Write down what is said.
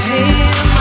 feel